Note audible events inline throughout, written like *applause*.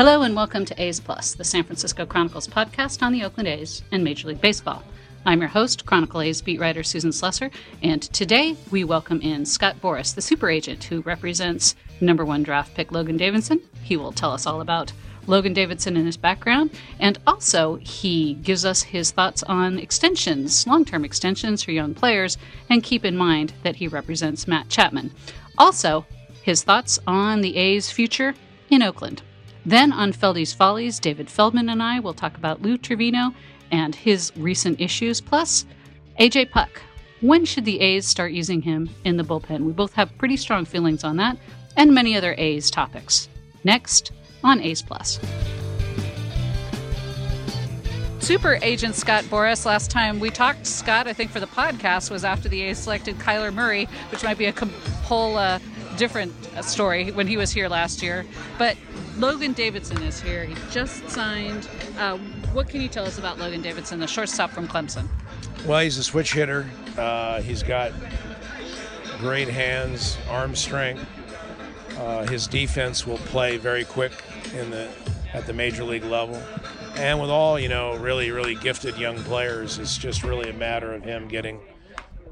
Hello and welcome to A's Plus, the San Francisco Chronicles podcast on the Oakland A's and Major League Baseball. I'm your host, Chronicle A's beat writer Susan Slusser, and today we welcome in Scott Boras, the super agent who represents number one draft pick Logan Davidson. He will tell us all about Logan Davidson and his background, and also he gives us his thoughts on extensions, long term extensions for young players, and keep in mind that he represents Matt Chapman. Also, his thoughts on the A's future in Oakland. Then on Feldy's Follies, David Feldman and I will talk about Lou Trivino and his recent issues, plus AJ Puk. When should the A's start using him in the bullpen? We both have pretty strong feelings on that, and many other A's topics. Next on A's Plus. Super agent Scott Boras. Last time we talked, Scott, I think for the podcast, was after the A's selected Kyler Murray, which might be a whole uh, different uh, story when he was here last year. But Logan Davidson is here. He just signed. Uh, what can you tell us about Logan Davidson, the shortstop from Clemson? Well, he's a switch hitter. Uh, he's got great hands, arm strength. Uh, his defense will play very quick in the at the major league level. And with all you know, really, really gifted young players, it's just really a matter of him getting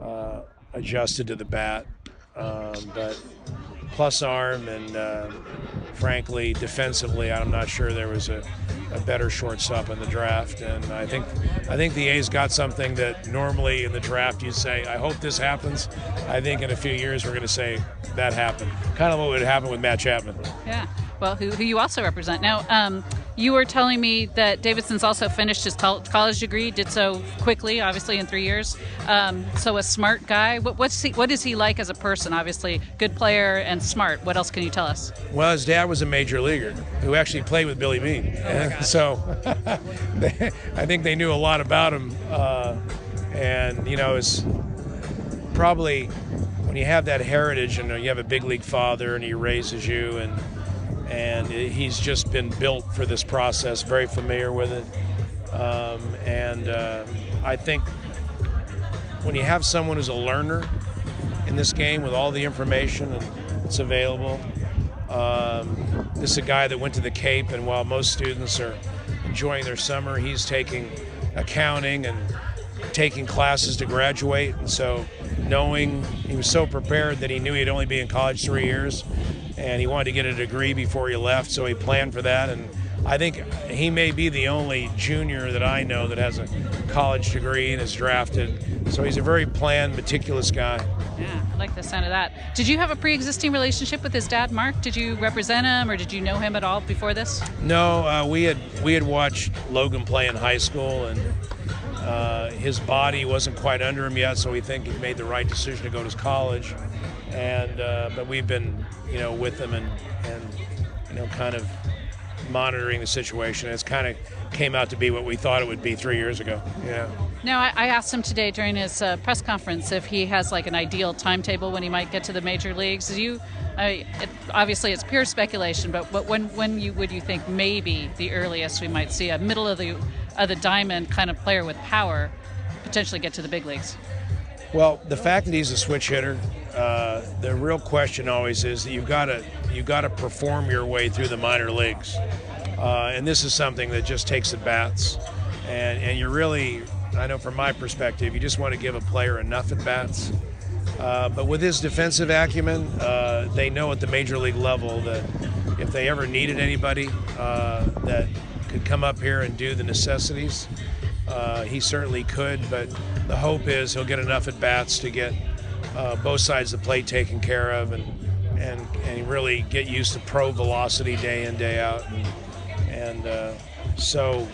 uh, adjusted to the bat. Um, but plus arm, and uh, frankly, defensively, I'm not sure there was a, a, better shortstop in the draft. And I think I think the A's got something that normally in the draft you'd say, I hope this happens. I think in a few years we're going to say that happened. Kind of what would happen with Matt Chapman. Yeah. Well, who, who you also represent now. Um, you were telling me that Davidson's also finished his college degree, did so quickly, obviously in three years. Um, so a smart guy. What, what's he, what is he like as a person? Obviously, good player and smart. What else can you tell us? Well, his dad was a major leaguer who actually played with Billy Beane, oh *laughs* so *laughs* they, I think they knew a lot about him. Uh, and you know, it's probably when you have that heritage and you have a big league father and he raises you and and he's just been built for this process, very familiar with it. Um, and uh, I think when you have someone who's a learner in this game with all the information that's available, um, this is a guy that went to the Cape, and while most students are enjoying their summer, he's taking accounting and taking classes to graduate. And so, knowing he was so prepared that he knew he'd only be in college three years, and he wanted to get a degree before he left, so he planned for that. And I think he may be the only junior that I know that has a college degree and is drafted. So he's a very planned, meticulous guy. Yeah, I like the sound of that. Did you have a pre-existing relationship with his dad, Mark? Did you represent him, or did you know him at all before this? No, uh, we had we had watched Logan play in high school, and uh, his body wasn't quite under him yet, so we think he made the right decision to go to college and uh, but we've been you know with them and and you know kind of monitoring the situation. It's kind of came out to be what we thought it would be three years ago. Yeah. Now I, I asked him today during his uh, press conference if he has like an ideal timetable when he might get to the major leagues. you, I, it, obviously it's pure speculation, but but when when you would you think maybe the earliest we might see a middle of the of the diamond kind of player with power potentially get to the big leagues? Well, the fact that he's a switch hitter, uh, the real question always is that you've got to you got to perform your way through the minor leagues, uh, and this is something that just takes at bats, and and you really, I know from my perspective, you just want to give a player enough at bats. Uh, but with his defensive acumen, uh, they know at the major league level that if they ever needed anybody uh, that could come up here and do the necessities, he certainly could, but the hope is he'll get enough at bats to get uh, both sides of the plate taken care of and, and, and really get used to pro velocity day in, day out. And, and uh, so,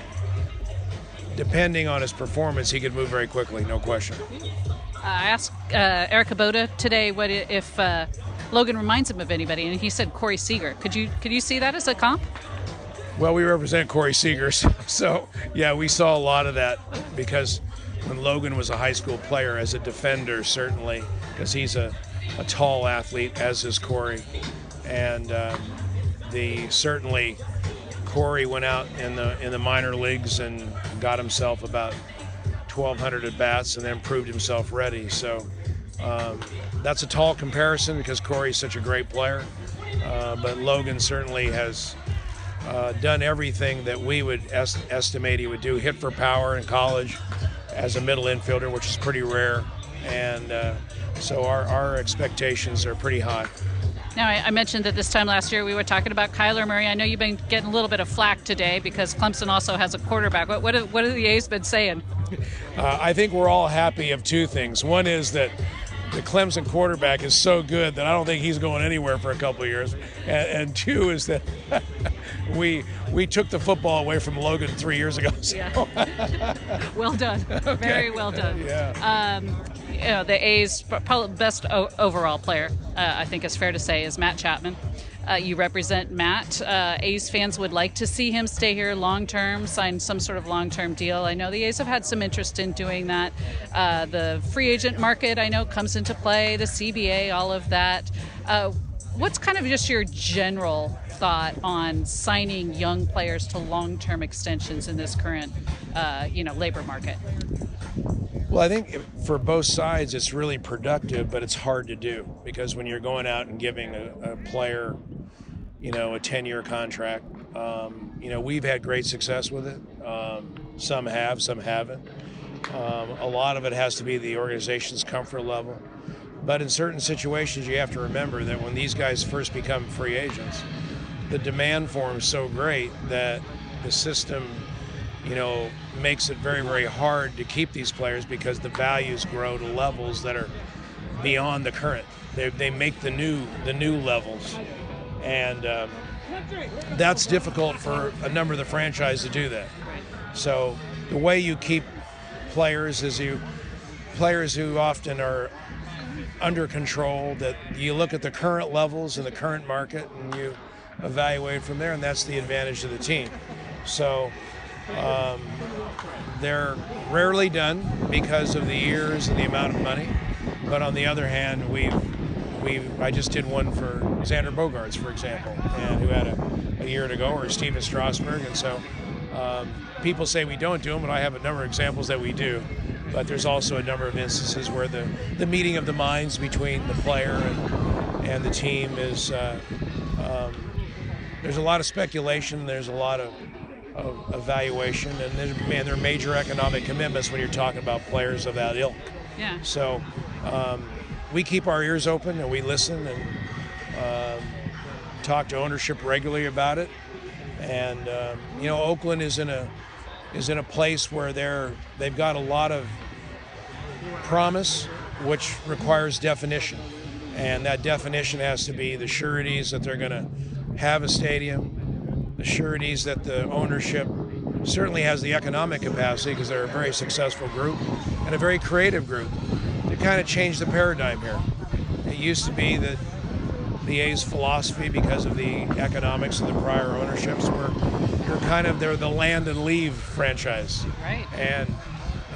depending on his performance, he could move very quickly, no question. I asked uh, Eric Kubota today what if uh, Logan reminds him of anybody, and he said Corey Seager. Could you could you see that as a comp? Well, we represent Corey Seagers, *laughs* so yeah, we saw a lot of that because when Logan was a high school player as a defender, certainly, because he's a, a tall athlete, as is Corey, and um, the certainly Corey went out in the in the minor leagues and got himself about 1,200 at bats, and then proved himself ready. So um, that's a tall comparison because Corey's such a great player, uh, but Logan certainly has uh, done everything that we would est- estimate he would do. Hit for power in college as a middle infielder, which is pretty rare, and uh, so our, our expectations are pretty high. Now, I, I, mentioned that this time last year we were talking about Kyler Murray. I know you've been getting a little bit of flack today because Clemson also has a quarterback. What what, what have the A's been saying? *laughs* Uh, I think we're all happy of two things. One is that the Clemson quarterback is so good that I don't think he's going anywhere for a couple of years. And, and two is that *laughs* we we took the football away from Logan three years ago. *laughs* So. Yeah. well done. Okay. Very well done. Yeah. Um, you know, the A's best overall player, uh, I think, is fair to say, is Matt Chapman. Uh, you represent Matt. Uh, A's fans would like to see him stay here long term, sign some sort of long term deal. I know the A's have had some interest in doing that. Uh, the free agent market, I know, comes into play, the CBA, all of that. Uh, what's kind of just your general thought on signing young players to long term extensions in this current, uh, you know, labor market? Well, I think for both sides, it's really productive, but it's hard to do because when you're going out and giving a, a player, you know, a 10 year contract, um, you know, we've had great success with it. Um, some have, some haven't. Um, a lot of it has to be the organization's comfort level. But in certain situations, you have to remember that when these guys first become free agents, the demand for them is so great that the system you know, makes it very, very hard to keep these players because the values grow to levels that are beyond the current. They, they make the new the new levels, and um, that's difficult for a number of the franchise to do that. So the way you keep players is you players who often are under control that you look at the current levels in the current market and you evaluate from there and that's the advantage of the team so um, they're rarely done because of the years and the amount of money. But on the other hand, we've we I just did one for Xander Bogaerts, for example, and who had a, a year to go, or Stephen Strasburg, and so um, people say we don't do them, but I have a number of examples that we do. But there's also a number of instances where the, the meeting of the minds between the player and, and the team is uh, um, there's a lot of speculation. There's a lot of evaluation, and then, man, there are major economic commitments when you're talking about players of that ilk. Yeah. So um, we keep our ears open and we listen and um, talk to ownership regularly about it. And um, you know, Oakland is in a is in a place where they're they've got a lot of promise, which requires definition, and that definition has to be the sureties that they're going to have a stadium, sureties that the ownership certainly has the economic capacity because they're a very successful group and a very creative group to kind of change the paradigm here. It used to be that the A's philosophy, because of the economics of the prior ownerships, were you're kind of they're the land and leave franchise. Right. And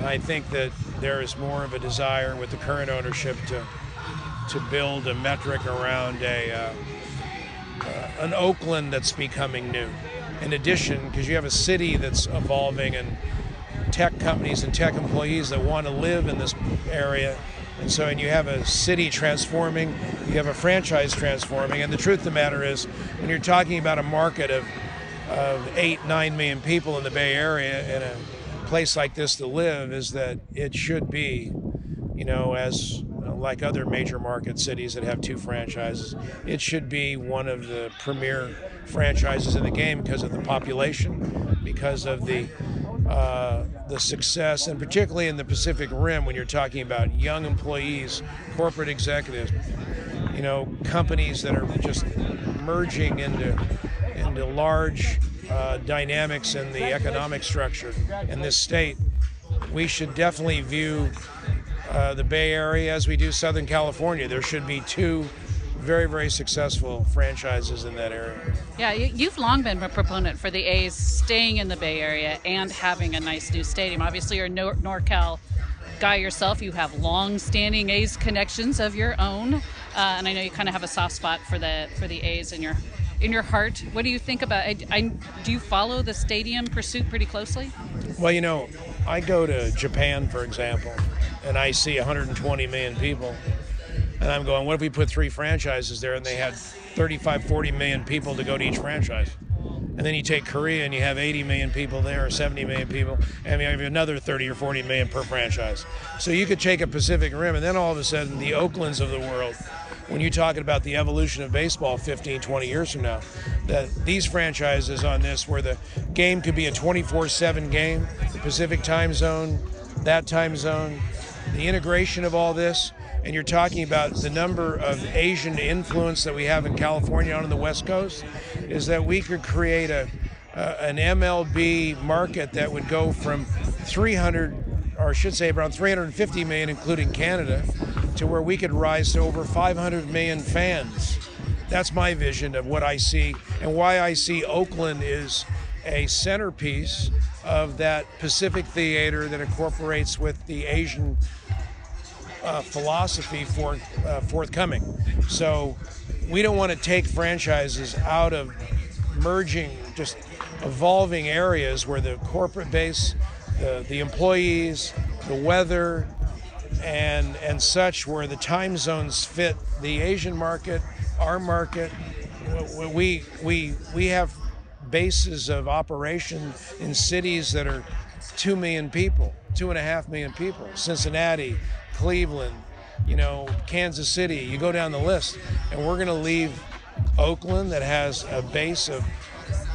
I think that there is more of a desire with the current ownership to to build a metric around a uh, uh, an Oakland that's becoming new. In addition, because you have a city that's evolving and tech companies and tech employees that want to live in this area. And so, and you have a city transforming, you have a franchise transforming. And the truth of the matter is, when you're talking about a market of, of eight, nine million people in the Bay Area in a place like this to live, is that it should be, you know, as like other major market cities that have two franchises, it should be one of the premier franchises in the game because of the population, because of the uh, the success, and particularly in the Pacific Rim when you're talking about young employees, corporate executives, you know, companies that are just merging into into large uh, dynamics in the economic structure in this state. We should definitely view uh, the Bay Area as we do Southern California. There should be two very, very successful franchises in that area. Yeah, you've long been a proponent for the A's staying in the Bay Area and having a nice new stadium. Obviously, you're a Nor- NorCal guy yourself. You have long-standing A's connections of your own, uh, and I know you kind of have a soft spot for the for the A's in your in your heart. What do you think about? I, I, do you follow the stadium pursuit pretty closely? Well, you know, I go to Japan, for example, and I see 120 million people, and I'm going, what if we put three franchises there and they had 35, 40 million people to go to each franchise? And then you take Korea and you have 80 million people there or 70 million people, and you have another 30 or 40 million per franchise. So you could take a Pacific Rim, and then all of a sudden the Oaklands of the world, when you're talking about the evolution of baseball 15, 20 years from now, that these franchises on this, where the game could be a 24 7 game, the Pacific time zone, that time zone, the integration of all this, and you're talking about the number of Asian influence that we have in California on the West Coast, is that we could create a, an MLB market that would go from 300, or I should say around 350 million, including Canada, to where we could rise to over 500 million fans. That's my vision of what I see and why I see Oakland is a centerpiece of that Pacific theater that incorporates with the Asian uh, philosophy for uh, forthcoming. So we don't want to take franchises out of merging, just evolving areas where the corporate base, the, the employees, the weather, and and such, where the time zones fit the Asian market, our market. We we we have bases of operation in cities that are two million people, two and a half million people. Cincinnati, Cleveland, you know, Kansas City. You go down the list, and we're going to leave Oakland that has a base of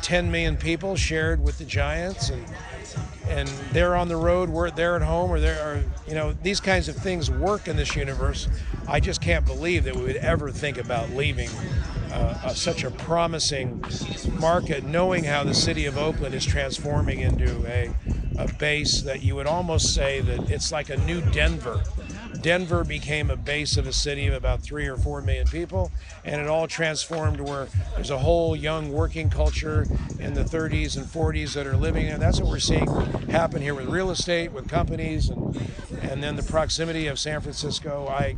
10 million people shared with the Giants, and and they're on the road, we're they're at home, or there are you know these kinds of things work in this universe. I just can't believe that we would ever think about leaving uh, uh, such a promising market, knowing how the city of Oakland is transforming into a, a base that you would almost say that it's like a new Denver. Denver became a base of a city of about three or four million people, and it all transformed where there's a whole young working culture in the 30s and 40s that are living in. That's what we're seeing happen here with real estate, with companies, and and then the proximity of San Francisco. I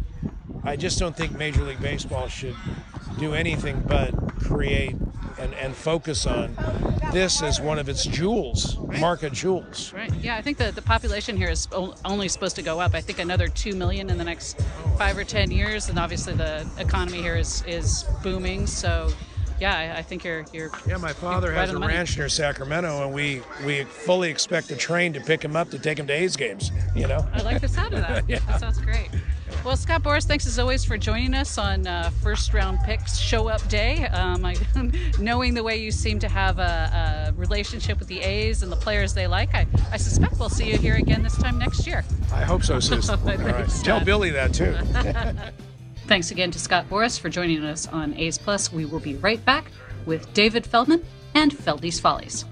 I just don't think Major League Baseball should do anything but create and, and focus on this as one of its jewels, right. market jewels. Right. Yeah, I think the, the population here is only supposed to go up. I think another two million in the next five or ten years, and obviously the economy here is is booming. So. Yeah, I, I think you're you're. Yeah, my father has a ranch near Sacramento, and we we fully expect a train to pick him up to take him to A's games. You know. I like the sound of that. *laughs* yeah. That sounds great. Well, Scott Boras, thanks as always for joining us on uh, first round picks show up day. Um, I, *laughs* knowing the way you seem to have a, a, relationship with the A's and the players they like, I, I, suspect we'll see you here again this time next year. I hope so, sis. *laughs* All right. Tell Billy that too. *laughs* thanks again to Scott Boras for joining us on A's Plus. We will be right back with David Feldman and Feldy's Follies.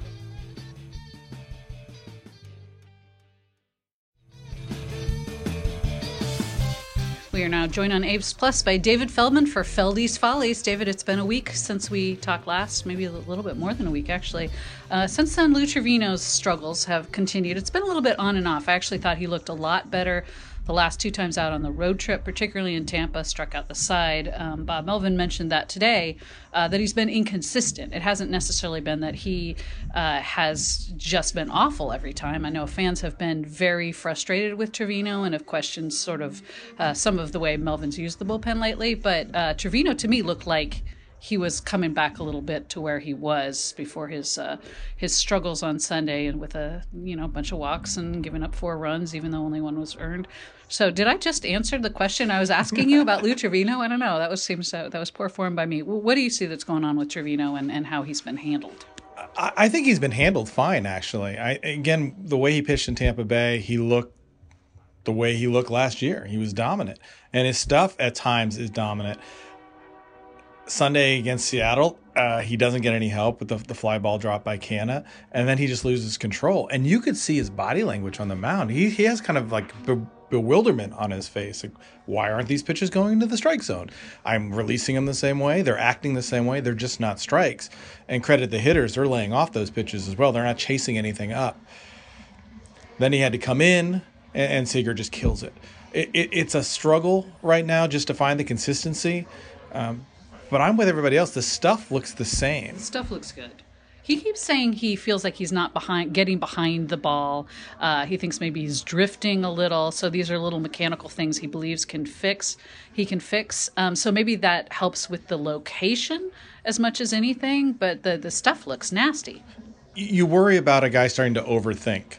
We are now joined on A's Plus by David Feldman for Feldy's Follies. David, it's been a week since we talked last, maybe a little bit more than a week actually. Uh, since then, Lou Trivino's struggles have continued. It's been a little bit on and off. I actually thought he looked a lot better the last two times out on the road trip, particularly in Tampa, struck out the side. Um, Bob Melvin mentioned that today, uh, that he's been inconsistent. It hasn't necessarily been that he uh, has just been awful every time. I know fans have been very frustrated with Trivino and have questioned sort of uh, some of the way Melvin's used the bullpen lately, but uh, Trivino to me looked like he was coming back a little bit to where he was before his uh, his struggles on Sunday and with a you know bunch of walks and giving up four runs even though only one was earned. So did I just answer the question I was asking you about Lou *laughs* Trivino? I don't know. That was seems so, that was poor form by me. What do you see that's going on with Trivino and, and how he's been handled? I think he's been handled fine actually. I again the way he pitched in Tampa Bay, he looked the way he looked last year. He was dominant, and his stuff at times is dominant. Sunday against Seattle, uh, he doesn't get any help with the, the fly ball drop by Canha, and then he just loses control. And you could see his body language on the mound. He, he has kind of like be- bewilderment on his face. Like, why aren't these pitches going into the strike zone? I'm releasing them the same way. They're acting the same way. They're just not strikes. And credit the hitters, they're laying off those pitches as well. They're not chasing anything up. Then he had to come in, and, and Seager just kills it. It, it. It's a struggle right now just to find the consistency. Um, but I'm with everybody else. The stuff looks the same. Stuff looks good. He keeps saying he feels like he's not behind, getting behind the ball. Uh, he thinks maybe he's drifting a little. So these are little mechanical things he believes can fix. He can fix. Um, so maybe that helps with the location as much as anything. But the the stuff looks nasty. You worry about a guy starting to overthink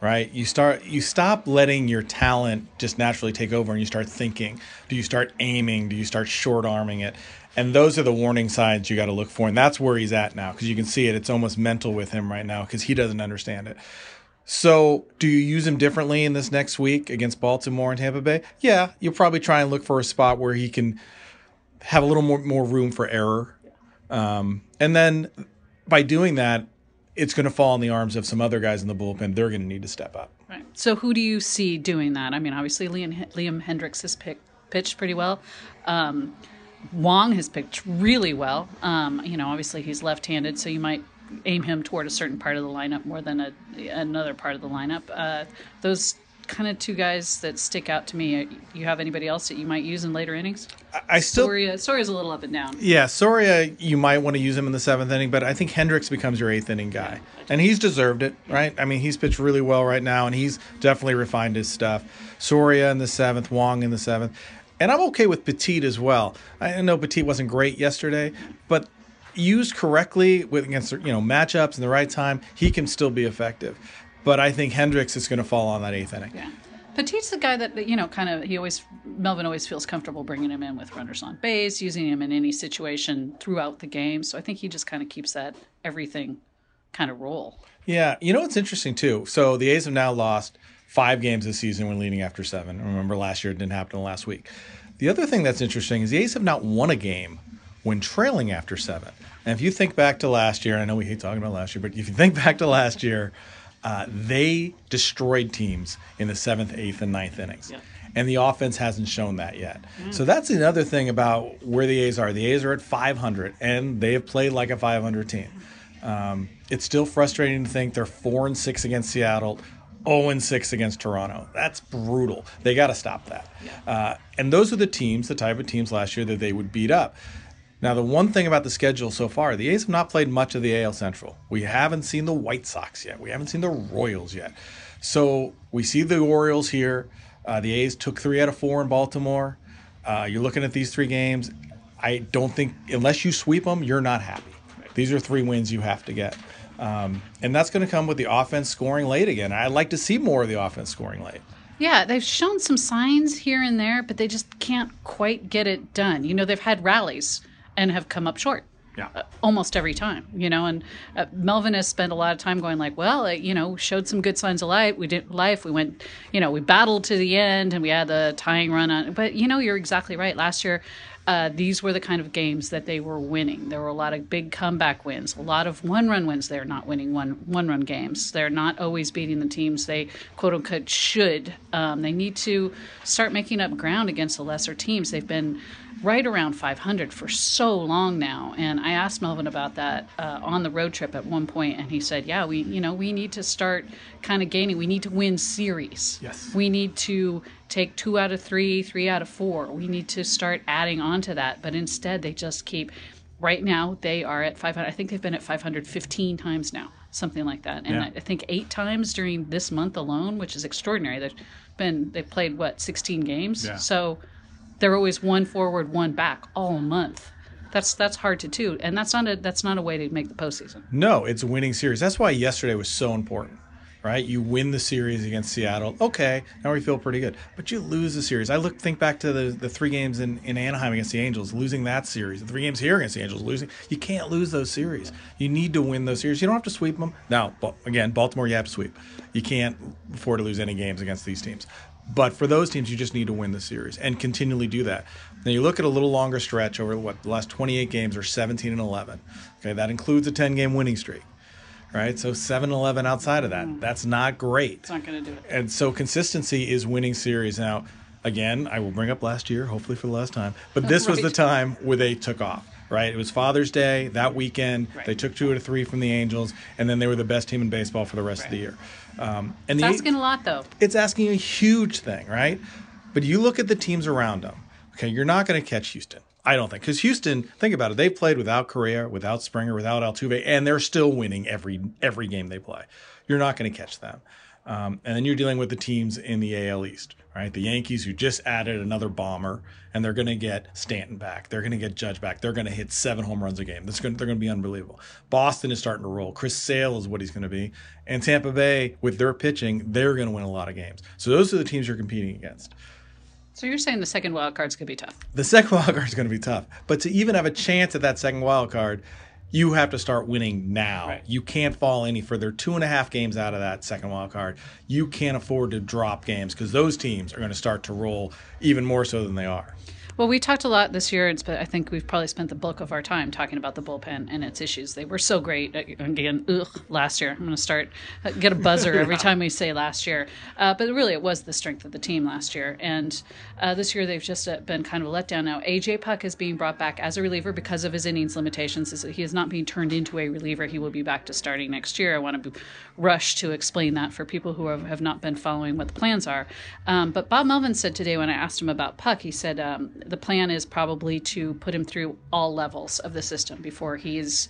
right you start you stop letting your talent just naturally take over and you start thinking do you start aiming do you start short arming it and those are the warning signs you got to look for and that's where he's at now because you can see it it's almost mental with him right now because he doesn't understand it so do you use him differently in this next week against baltimore and tampa bay yeah you'll probably try and look for a spot where he can have a little more, more room for error um, and then by doing that it's going to fall in the arms of some other guys in the bullpen. They're going to need to step up. Right. So who do you see doing that? I mean, obviously Liam, Liam Hendriks has pitched pretty well. Um, Wang has pitched really well. Um, you know, obviously he's left-handed, so you might aim him toward a certain part of the lineup more than a, another part of the lineup. Uh, those kind of two guys that stick out to me. You have anybody else that you might use in later innings? I still Soria. Soria's a little up and down. Yeah, Soria, you might want to use him in the seventh inning, but I think Hendriks becomes your eighth inning guy, yeah, and he's deserved it, right? I mean, he's pitched really well right now, and he's definitely refined his stuff. Soria in the seventh, Wang in the seventh, and I'm okay with Petit as well. I know Petit wasn't great yesterday, but used correctly with against you know matchups in the right time, he can still be effective. But I think Hendriks is going to fall on that eighth inning. Yeah. Petit's the guy that you know, kind of. He always Melvin always feels comfortable bringing him in with runners on base, using him in any situation throughout the game. So I think he just kind of keeps that everything kind of roll. Yeah, you know what's interesting too. So the A's have now lost five games this season when leading after seven. Remember last year it didn't happen last week. The other thing that's interesting is the A's have not won a game when trailing after seven. And if you think back to last year, I know we hate talking about last year, but if you think *laughs* back to last year, uh, they destroyed teams in the seventh, eighth, and ninth innings. Yeah. And the offense hasn't shown that yet. Mm. So that's another thing about where the A's are. The A's are at 500, and they have played like a 500 team. Um, it's still frustrating to think they're four and six against Seattle, 0 and 6 against Toronto. That's brutal. They got to stop that. Yeah. Uh, and those are the teams, the type of teams last year that they would beat up. Now, the one thing about the schedule so far, the A's have not played much of the AL Central. We haven't seen the White Sox yet. We haven't seen the Royals yet. So we see the Orioles here. Uh, the A's took three out of four in Baltimore. Uh, you're looking at these three games. I don't think, unless you sweep them, you're not happy. These are three wins you have to get. Um, and that's going to come with the offense scoring late again. I'd like to see more of the offense scoring late. Yeah, they've shown some signs here and there, but they just can't quite get it done. You know, they've had rallies and have come up short. Yeah. Uh, almost every time, you know, and uh, Melvin has spent a lot of time going like, well, uh, you know, showed some good signs of life. We did life. We went, you know, we battled to the end and we had the tying run on. But you know, you're exactly right. Last year, uh, these were the kind of games that they were winning. There were a lot of big comeback wins, a lot of one-run wins. They're not winning one one-run games. They're not always beating the teams they quote unquote should. Um, they need to start making up ground against the lesser teams. They've been right around 500 for so long now. And I asked Melvin about that uh, on the road trip at one point, and he said, "Yeah, we you know we need to start kind of gaining. We need to win series. Yes, we need to." Take two out of three, three out of four. We need to start adding on to that. But instead, they just keep right now they are at 500 i think they've been at 515 times now something like that and yeah. i think eight times during this month alone which is extraordinary they've been they've played what 16 games yeah. so they're always one forward, one back all month. That's that's hard to do, and that's not a that's not a way to make the postseason. No, it's a winning series. That's why yesterday was so important, right? You win the series against Seattle. Okay, now we feel pretty good, but you lose the series. I look think back to the the three games in, in Anaheim against the Angels, losing that series. The three games here against the Angels, losing. You can't lose those series. You need to win those series. You don't have to sweep them. Now, again, Baltimore, you have to sweep. You can't afford to lose any games against these teams. But for those teams, you just need to win the series and continually do that. Now you look at a little longer stretch over what the last 28 games are 17 and 11. Okay, that includes a 10 game winning streak. Right, so 7 11 outside of that. Mm. That's not great. It's not going to do it. And so consistency is winning series. Now, again, I will bring up last year, hopefully for the last time, but this right. was the time where they took off right? It was Father's Day that weekend. Right. They took two out of three from the Angels, and then they were the best team in baseball for the rest right. of the year. Um, and it's the, asking a lot, though. It's asking a huge thing, right? But you look at the teams around them. Okay, you're not going to catch Houston. I don't think because Houston. Think about it. They've played without Correa, without Springer, without Altuve, and they're still winning every every game they play. You're not going to catch them. Um, and then you're dealing with the teams in the AL East, right? The Yankees who just added another bomber, and they're going to get Stanton back. They're going to get Judge back. They're going to hit seven home runs a game. That's going. They're going to be unbelievable. Boston is starting to roll. Chris Sale is what he's going to be, and Tampa Bay with their pitching, they're going to win a lot of games. So those are the teams you're competing against. So you're saying the second wild card's going to be tough. The second *laughs* wild card is going to be tough, but to even have a chance at that second wild card, you have to start winning now. Right. You can't fall any further. Two and a half games out of that second wild card. You can't afford to drop games because those teams are going to start to roll even more so than they are. Well, we talked a lot this year, and sp- I think we've probably spent the bulk of our time talking about the bullpen and its issues. They were so great uh, again. Ugh, last year, I'm going to start uh, get a buzzer *laughs* every time we say last year. Uh, but really, it was the strength of the team last year, and uh, this year they've just uh, been kind of a letdown. Now, AJ Puk is being brought back as a reliever because of his innings limitations. He is not being turned into a reliever. He will be back to starting next year. I want to rush to explain that for people who have, have not been following what the plans are. Um, but Bob Melvin said today when I asked him about Puk, he said um, the plan is probably to put him through all levels of the system before he's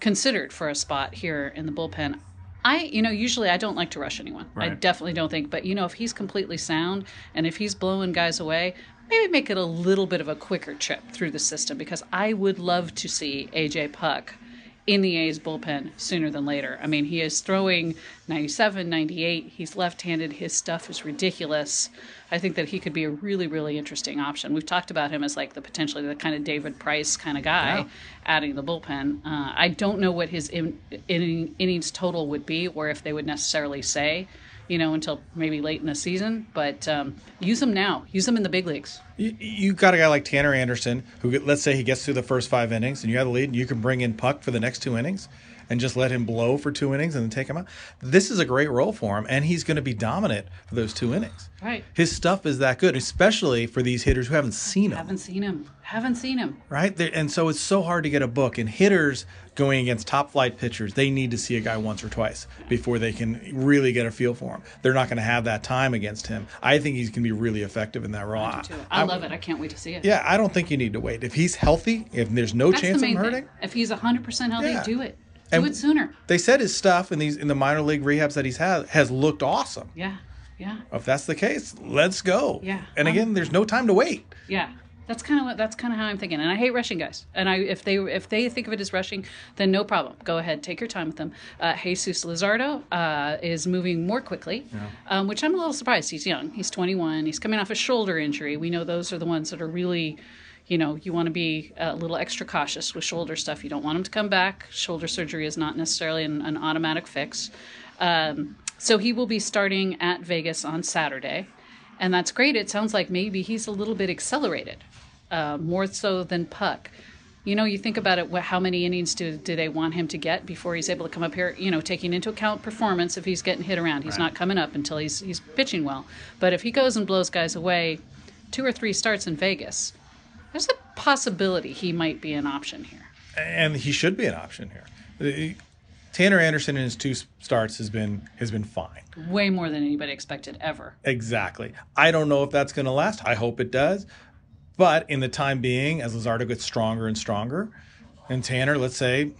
considered for a spot here in the bullpen. I, you know, usually I don't like to rush anyone. I definitely don't think, but you know, if he's completely sound and if he's blowing guys away, maybe make it a little bit of a quicker trip through the system because I would love to see AJ Puk in the A's bullpen sooner than later. I mean, he is throwing 97, 98. He's left handed. His stuff is ridiculous. I think that he could be a really, really interesting option. We've talked about him as like the potentially the kind of David Price kind of guy Yeah. adding the bullpen. Uh, I don't know what his in, in, innings total would be or if they would necessarily say, you know, until maybe late in the season. But um, use them now. Use them in the big leagues. You, you got a guy like Tanner Anderson who, let's say, he gets through the first five innings, and you have the lead, and you can bring in Puk for the next two innings, and just let him blow for two innings and then take him out. This is a great role for him, and he's going to be dominant for those two innings. Right. His stuff is that good, especially for these hitters who haven't seen him. Haven't seen him. Haven't seen him. right? There, and so it's so hard to get a book. And hitters going against top flight pitchers, they need to see a guy once or twice before they can really get a feel for him. They're not going to have that time against him. I think he's going to be really effective in that role. I, too. I love it. I can't wait to see it. Yeah, I don't think you need to wait. If he's healthy, if there's no That's chance of him thing. hurting, If he's 100% healthy, Yeah. do it. Do And- it sooner. they said his stuff in these in the minor league rehabs that he's had has looked awesome. Yeah. Yeah. If that's the case, let's go. Yeah. And Um, again, there's no time to wait. Yeah. That's kind of what that's kind of how I'm thinking, and I hate rushing guys. And I, if they if they think of it as rushing, then no problem. Go ahead, take your time with them. Uh, Jesus Luzardo uh, is moving more quickly, um, which I'm a little surprised. He's young. He's 21. He's coming off a shoulder injury. We know those are the ones that are really, you know, you want to be a little extra cautious with shoulder stuff. You don't want him to come back. Shoulder surgery is not necessarily an, an automatic fix. Um, so he will be starting at Vegas on Saturday, and that's great. It sounds like maybe he's a little bit accelerated, uh, more so than Puk. You know, you think about it. What, how many innings do do they want him to get before he's able to come up here? You know, taking into account performance. If he's getting hit around, he's not coming up until he's he's pitching well. But if he goes and blows guys away, two or three starts in Vegas, there's a possibility he might be an option here. and he should be an option here. Tanner Anderson in his two starts has been has been fine. Way more than anybody expected ever. Exactly. I don't know if that's going to last. I hope it does. But in the time being, as Luzardo gets stronger and stronger, and Tanner, let's say,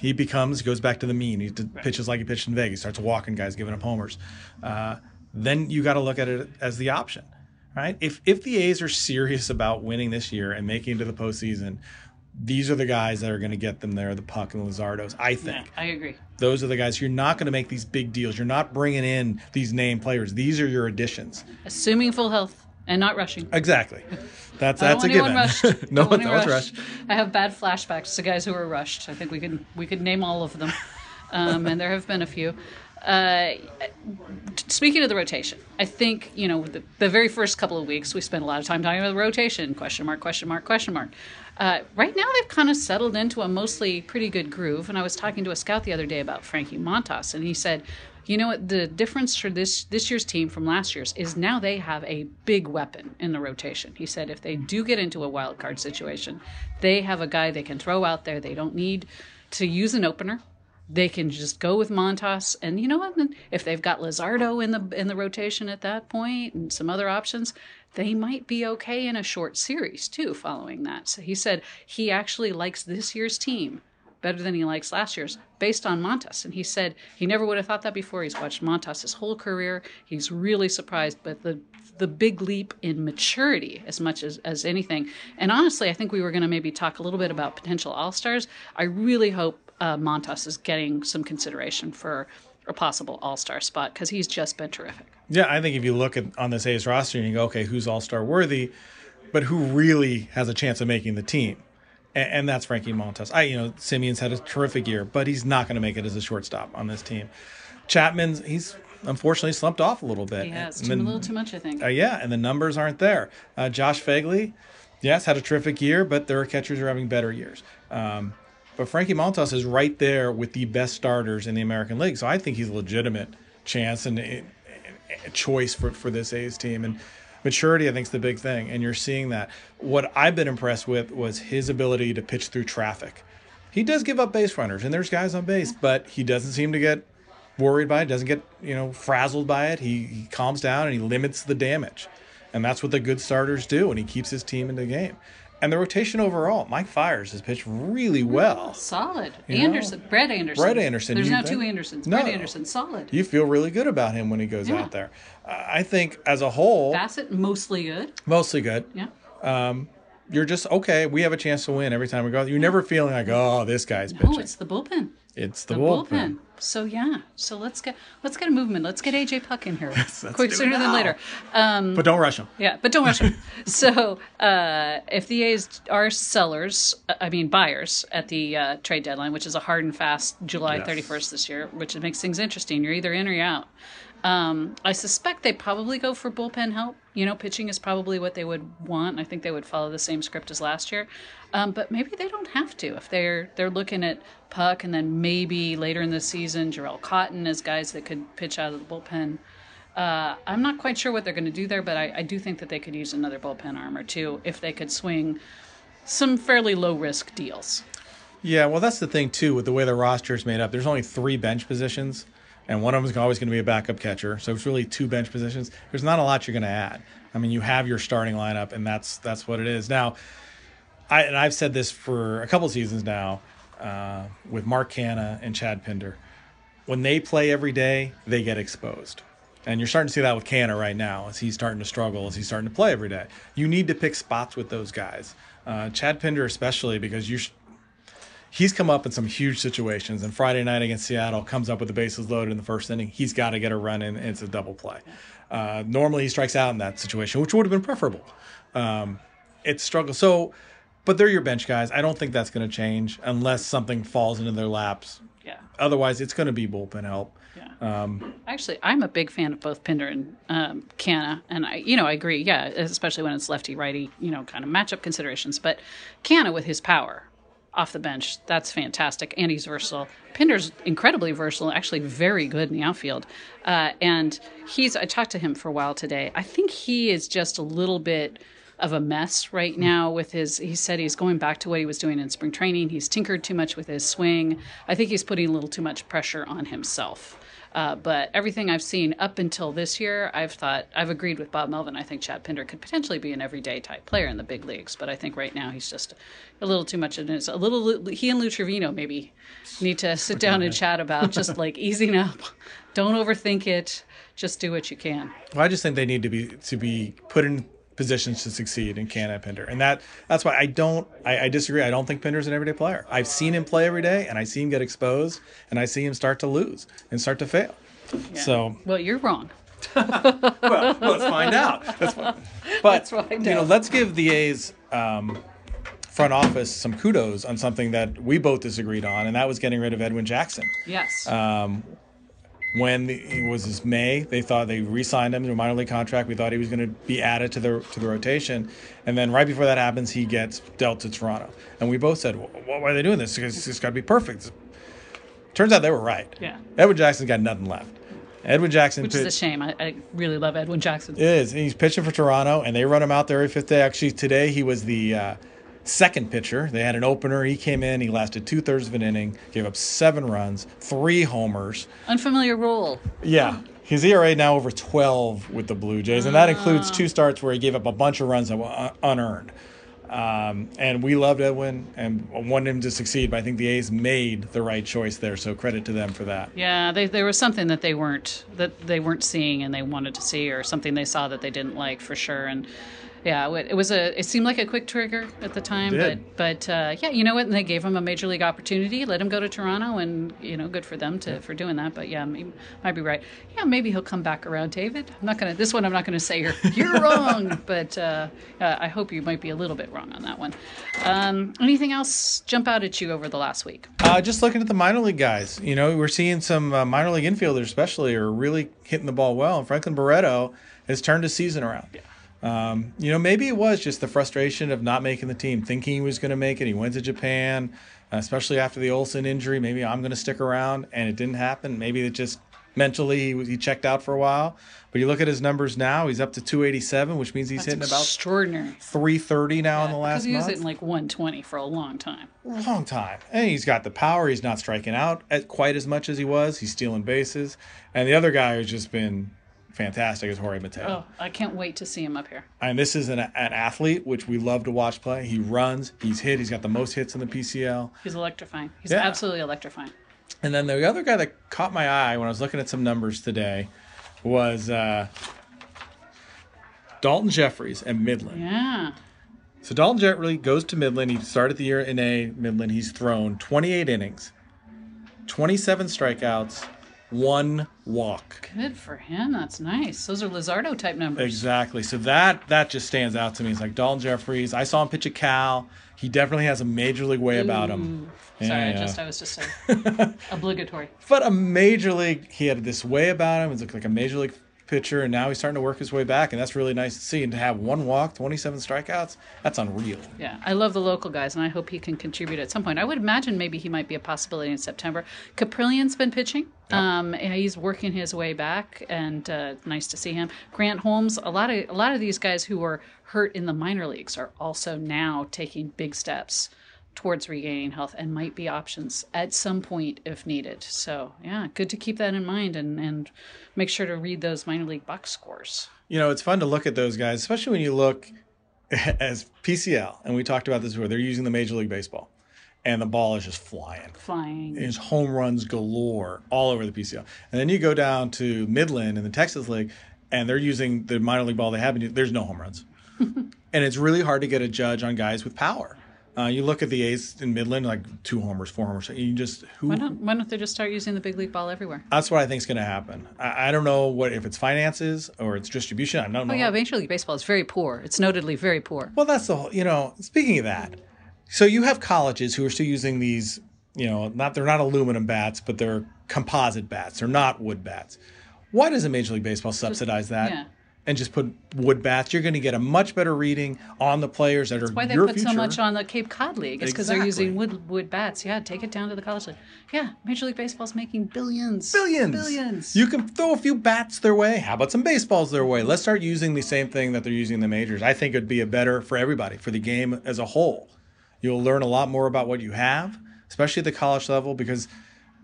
he becomes goes back to the mean. He pitches like he pitched in Vegas, starts walking guys, giving up homers. Uh, then you got to look at it as the option, right? If if the A's are serious about winning this year and making it to the postseason, these are the guys that are going to get them there. The Puk and Luzardos, I think I agree. those are the guys you're not going to make these big deals. You're not bringing in these name players. These are your additions. Assuming full health and not rushing. Exactly. *laughs* That's that's a given. *laughs* no, want no rushed. I have bad flashbacks to guys who were rushed. I think we could we could name all of them, *laughs* um, and there have been a few. Uh, speaking of the rotation, I think you know the, the very first couple of weeks we spent a lot of time talking about the rotation. Question mark? Question mark? Question mark? Uh, right now they've kind of settled into a mostly pretty good groove. And I was talking to a scout the other day about Frankie Montas, and he said, "You know what? The difference for this this year's team from last year's is now they have a big weapon in the rotation." He said, "If they do get into a wild card situation, they have a guy they can throw out there. They don't need to use an opener." They can just go with Montas, and you know what? If they've got Luzardo in the in the rotation at that point and some other options, they might be okay in a short series too following that. So he said he actually likes this year's team better than he likes last year's based on Montas. And he said he never would have thought that before. He's watched Montas his whole career. He's really surprised by the the big leap in maturity as much as, as anything. And honestly, I think we were going to maybe talk a little bit about potential All Stars. I really hope uh, Montas is getting some consideration for a possible All Star spot because he's just been terrific. Yeah, I think if you look at on this A's roster and you go, okay, who's All Star worthy, but who really has a chance of making the team? And, and that's Frankie Montas. I, you know, Semien's had a terrific year, but he's not going to make it as a shortstop on this team. Chapman's he's unfortunately slumped off a little bit. He has too, a little too much, I think. Uh, yeah, and the numbers aren't there. Uh, Josh Phegley, yes, had a terrific year, but there are catchers who are having better years. Um, but Frankie Montas is right there with the best starters in the American League, so I think he's a legitimate chance and a, a choice for, for this A's team. And maturity, I think, is the big thing, and you're seeing that. What I've been impressed with was his ability to pitch through traffic. He does give up base runners, and there's guys on base, but he doesn't seem to get worried by it, doesn't get you know frazzled by it. He, he calms down and he limits the damage, and that's what the good starters do, and he keeps his team in the game. And the rotation overall, Mike Fiers has pitched really well. Solid. You Anderson, know? Brett Anderson. Brett Anderson, There's now two Andersons. No. Brett Anderson, solid. You feel really good about him when he goes Yeah. out there. Uh, I think as a whole, Bassitt, mostly good. mostly good. Yeah. You're just okay. We have a chance to win every time we go. Out. You're never feeling like, oh, this guy's Oh, pitching. it's the bullpen. It's the, The bullpen. bullpen. So yeah. So let's get let's get a movement. Let's get AJ Puk in here. *laughs* let's Quick sooner than later. But don't rush him. Yeah, but don't rush him. *laughs* so, uh, if the A's are sellers, uh, I mean buyers at the uh, trade deadline, which is a hard and fast July Yes. 31st this year, which makes things interesting. You're either in or you're out. Um, I suspect they probably go for bullpen help. You know, pitching is probably what they would want. I think they would follow the same script as last year. Um, but maybe they don't have to if they're they're looking at Puk and then maybe later in the season Jharel Cotton as guys that could pitch out of the bullpen. Uh, I'm not quite sure what they're going to do there, but I, I do think that they could use another bullpen arm or two if they could swing some fairly low risk deals. Yeah, well, that's the thing too with the way the roster is made up. There's only three bench positions, and one of them is always going to be a backup catcher. So it's really two bench positions. There's not a lot you're going to add. I mean, you have your starting lineup, and that's that's what it is. Now, I and I've said this for a couple seasons now uh, with Mark Canha and Chad Pinder. When they play every day, they get exposed. And you're starting to see that with Canna right now as he's starting to struggle, as he's starting to play every day. You need to pick spots with those guys. Uh, Chad Pinder, especially, because you sh- he's come up in some huge situations. And Friday night against Seattle comes up with the bases loaded in the first inning. He's got to get a run in, and it's a double play. Uh, normally, he strikes out in that situation, which would have been preferable. Um, it's struggle. So, but they're your bench guys. I don't think that's going to change unless something falls into their laps. Yeah. Otherwise, it's going to be bullpen help. Yeah. Um, Actually, I'm a big fan of both Pinder and um, Canha, and I, you know, I agree. Yeah, especially when it's lefty righty, you know, kind of matchup considerations. But Canha with his power off the bench, that's fantastic, and he's versatile. Pinder's incredibly versatile, actually very good in the outfield, uh, and he's. I talked to him for a while today. I think he is just a little bit of a mess right now with his he said he's going back to what he was doing in spring training he's tinkered too much with his swing i think he's putting a little too much pressure on himself uh, but everything I've seen up until this year, I've thought I've agreed with Bob Melvin. I think Chad Pinder could potentially be an everyday type player in the big leagues, but I think right now he's just a little too much. And it's a little. He and Lou Trivino maybe need to sit down and chat about just *laughs* like easing up. Don't overthink it. Just do what you can. Well, I just think they need to be to be put in positions to succeed in Canha and Pinder, and that that's why I don't I, I disagree. I don't think Pinder's an everyday player. I've seen him play every day, and I see him get exposed, and I see him start to lose and start to fail. So Well, you're wrong. *laughs* well, let's find out. Let's find, but you know, out. let's give the A's um, front office some kudos on something that we both disagreed on, and that was getting rid of Edwin Jackson. Yes. When the, it was his May, they thought they re-signed him to a minor league contract. We thought he was going to be added to the to the rotation, and then right before that happens, he gets dealt to Toronto. And we both said, well, "Why are they doing this? Because it's got to be perfect." Turns out they were right. Yeah. Edwin Jackson's got nothing left. Edwin Jackson Which is a shame. I, I really love Edwin Jackson. It is. And he's pitching for Toronto, and they run him out there every fifth day. Actually, today he was the uh, second pitcher. They had an opener. He came in. He lasted two thirds of an inning, gave up seven runs, three homers. Unfamiliar role. Yeah, His ERA now over 12 with the Blue Jays, and that includes two starts where he gave up a bunch of runs that were unearned. Um, and we loved Edwin and wanted him to succeed, but I think the A's made the right choice there. So credit to them for that. Yeah, they, there was something that they weren't that they weren't seeing and they wanted to see, or something they saw that they didn't like for sure. And yeah, it was a. It seemed like a quick trigger at the time, but but uh, yeah, you know what? And they gave him a major league opportunity, let him go to Toronto, and you know, good for them to for doing that. But yeah, you might be right. Yeah, maybe he'll come back around, David. I'm not gonna. This one, I'm not gonna say you're *laughs* you're wrong, but uh, uh, I hope you might be a little bit wrong on that one. Um, anything else jump out at you over the last week? Uh, just looking at the minor league guys, you know, we're seeing some uh, minor league infielders, especially, are really hitting the ball well. And Franklin Barreto has turned his season around. Um, you know, maybe it was just the frustration of not making the team, thinking he was going to make it. He went to Japan, especially after the Olson injury. Maybe I'm going to stick around, and it didn't happen. Maybe it just mentally he, he checked out for a while. But you look at his numbers now; he's up to 287, which means he's That's hitting about extraordinary. 330 now in the last. Because he was month. hitting like 120 for a long time. long time. And he's got the power. He's not striking out at quite as much as he was. He's stealing bases. And the other guy who's just been fantastic is Jorge Mateo. Oh, I can't wait to see him up here. And this is an, an athlete which we love to watch play. He runs, he's hit, he's got the most hits in the PCL. He's electrifying. He's Yeah. absolutely electrifying. And then the other guy that caught my eye when I was looking at some numbers today was uh, Daulton Jefferies at Midland. Yeah. So Daulton Jefferies goes to Midland. He started the year in A Midland. He's thrown 28 innings, 27 strikeouts, one walk. Good for him. That's nice. Those are Luzardo type numbers. Exactly. So that that just stands out to me. It's like Daulton Jefferies. I saw him pitch a Cal. He definitely has a major league way about him. Sorry, I just I was just uh, saying. *laughs* obligatory. But a major league, he had this way about him. He looked like a major league pitcher, and now he's starting to work his way back, and that's really nice to see. And to have one walk, 27 strikeouts, that's unreal. Yeah, I love the local guys, and I hope he can contribute at some point. I would imagine maybe he might be a possibility in September. Kaprielian's been pitching. Um, and he's working his way back, and uh, nice to see him. Grant Holmes. A lot of a lot of these guys who were hurt in the minor leagues are also now taking big steps towards regaining health and might be options at some point if needed. So yeah, good to keep that in mind and and make sure to read those minor league box scores. You know, it's fun to look at those guys, especially when you look *laughs* as PCL, and we talked about this before. They're using the Major League Baseball, and the ball is just flying. Flying. There's home runs galore all over the PCL. And then you go down to Midland in the Texas League, and they're using the minor league ball they have. And there's no home runs, *laughs* and it's really hard to get a judge on guys with power. Uh, you look at the A's in Midland, like two homers, four homers. You just who? Why don't why don't they just start using the big league ball everywhere? That's what I think is going to happen. I, I don't know what if it's finances or it's distribution. I don't know. Oh yeah, Major League Baseball is very poor. It's notedly very poor. Well, that's the whole, you know, speaking of that, so you have colleges who are still using these, you know, not they're not aluminum bats, but they're composite bats. They're not wood bats. Why doesn't Major League Baseball subsidize that? yeah. And just put wood bats. You're going to get a much better reading on the players that are That's Why they put future. so much on the Cape Cod League? It's because they're using wood wood bats. Yeah, take it down to the college league. Yeah, Major League Baseball's making billions. Billions. Billions. You can throw a few bats their way. How about some baseballs their way? Let's start using the same thing that they're using in the majors. I think it'd be a better for everybody, for the game as a whole. You'll learn a lot more about what you have, especially at the college level, because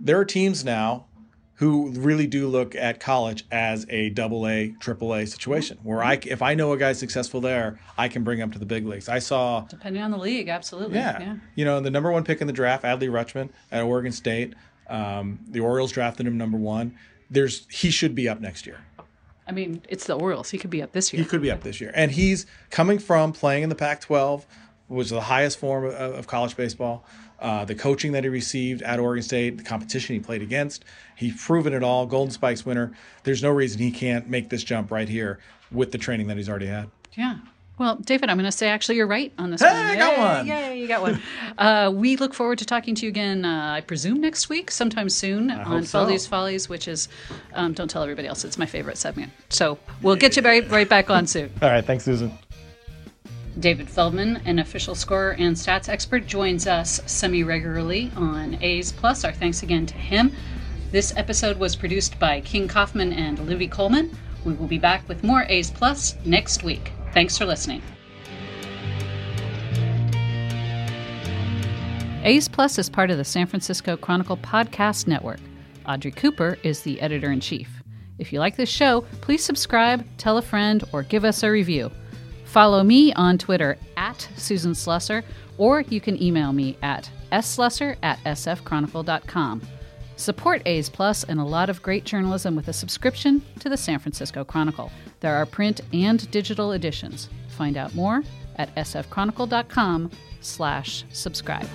there are teams now who really do look at college as a double A, triple A situation where I, if I know a guy's successful there, I can bring him to the big leagues. I saw Depending on the league, absolutely. yeah. yeah. You know, the number one pick in the draft, Adley Rutschman at Oregon State. Um, the Orioles drafted him number one. There's he should be up next year. I mean, it's the Orioles. He could be up this year. He could be up this year, and he's coming from playing in the Pac-12, which is the highest form of, of college baseball. Uh, the coaching that he received at Oregon State, the competition he played against, he's proven it all. Golden Spikes winner. There's no reason he can't make this jump right here with the training that he's already had. Yeah. Well, David, I'm going to say actually you're right on this Hey, one. I got one. Yay, you got one. *laughs* uh, we look forward to talking to you again, uh, I presume next week, sometime soon, on hope so. Follies Follies, which is, um, don't tell everybody else, it's my favorite segment. So we'll get you right, right back on soon. All right, thanks, Susan. David Feldman, an official scorer and stats expert, joins us semi regularly on A's Plus. Our thanks again to him. This episode was produced by King Kaufman and Livy Coleman. We will be back with more A's Plus next week. Thanks for listening. A's Plus is part of the San Francisco Chronicle Podcast Network. Audrey Cooper is the editor in chief. If you like this show, please subscribe, tell a friend, or give us a review. Follow me on Twitter at Susan Slusser, or you can email me at slusser at sfchronicle.com. Support A's Plus and a lot of great journalism with a subscription to the San Francisco Chronicle. There are print and digital editions. Find out more at sfchronicle.com slash subscribe.